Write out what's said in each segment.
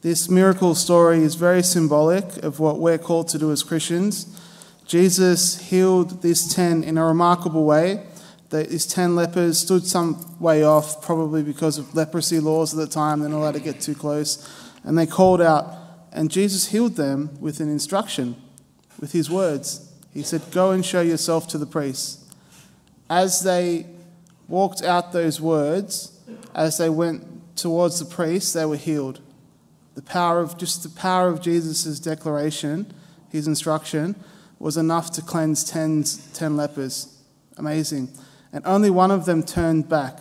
This miracle story is very symbolic of what we're called to do as Christians. Jesus healed these 10 in a remarkable way. These 10 lepers stood some way off, probably because of leprosy laws at the time. They're not allowed to get too close. And they called out, and Jesus healed them with an instruction, with his words. He said, Go and show yourself to the priests. As they walked out those words, as they went towards the priests, they were healed. The power of just the power of Jesus' declaration, his instruction, was enough to cleanse 10, 10 lepers. Amazing. And only one of them turned back,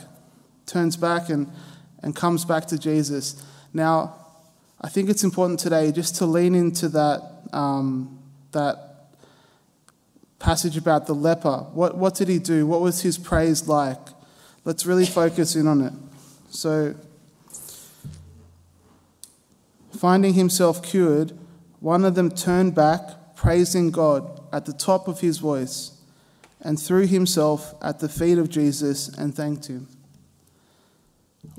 turns back and, and comes back to Jesus. Now, I think it's important today just to lean into that, um, that passage about the leper. What, what did he do? What was his praise like? Let's really focus in on it. So, finding himself cured, one of them turned back, praising God at the top of his voice, and threw himself at the feet of Jesus and thanked him.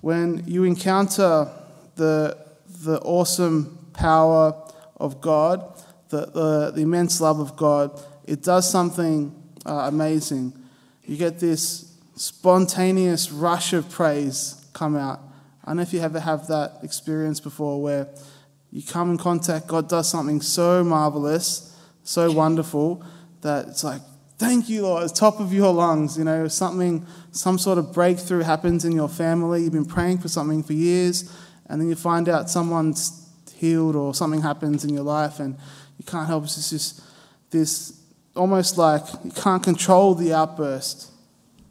When you encounter the, the awesome power of God, the, the, the immense love of God, it does something uh, amazing. You get this spontaneous rush of praise come out. I don't know if you ever have that experience before where you come in contact, God does something so marvelous, so wonderful, that it's like, thank you, Lord, it's top of your lungs. You know, something, some sort of breakthrough happens in your family. You've been praying for something for years, and then you find out someone's healed or something happens in your life, and you can't help it. It's just this almost like you can't control the outburst.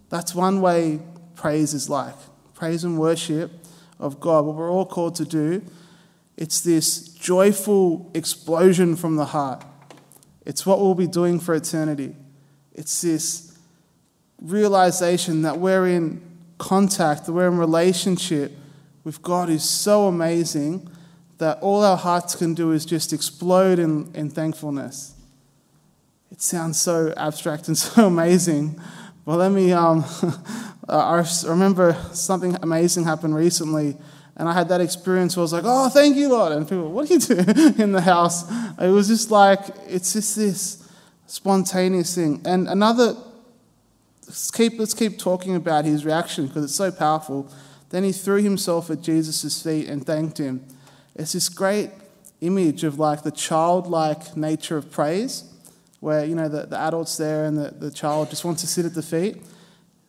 That's one way praise is like praise and worship of God. What we're all called to do, it's this joyful explosion from the heart. It's what we'll be doing for eternity. It's this realization that we're in contact, that we're in relationship with God is so amazing that all our hearts can do is just explode in, in thankfulness. It sounds so abstract and so amazing. Well, let me. Um, Uh, I remember something amazing happened recently, and I had that experience where I was like, "Oh, thank you, Lord!" And people, "What are you doing in the house?" It was just like it's just this spontaneous thing. And another, let's keep let's keep talking about his reaction because it's so powerful. Then he threw himself at Jesus' feet and thanked him. It's this great image of like the childlike nature of praise where you know the, the adult's there and the, the child just wants to sit at the feet.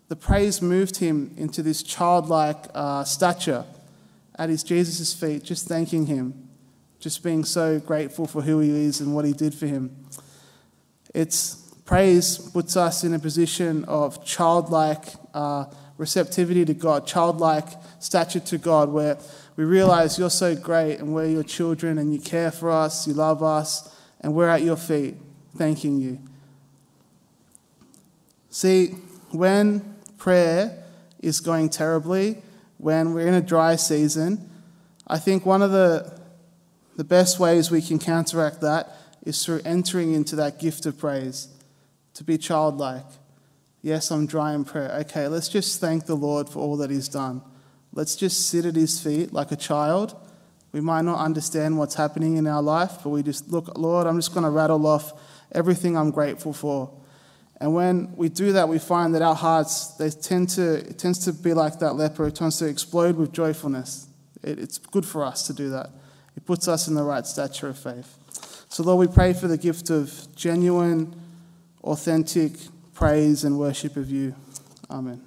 The praise moved him into this childlike uh, stature at his Jesus' feet, just thanking him, just being so grateful for who he is and what he did for him. It's praise puts us in a position of childlike uh, receptivity to God, childlike stature to God, where we realize you're so great and we're your children and you care for us, you love us, and we're at your feet thanking you. See, when prayer is going terribly, when we're in a dry season, I think one of the, the best ways we can counteract that is through entering into that gift of praise, to be childlike. Yes, I'm dry in prayer. Okay, let's just thank the Lord for all that He's done. Let's just sit at His feet like a child. We might not understand what's happening in our life, but we just look, Lord, I'm just going to rattle off everything I'm grateful for. And when we do that, we find that our hearts, they tend to, it tends to be like that leper. It tends to explode with joyfulness. It, it's good for us to do that. It puts us in the right stature of faith. So, Lord, we pray for the gift of genuine, authentic praise and worship of you. Amen.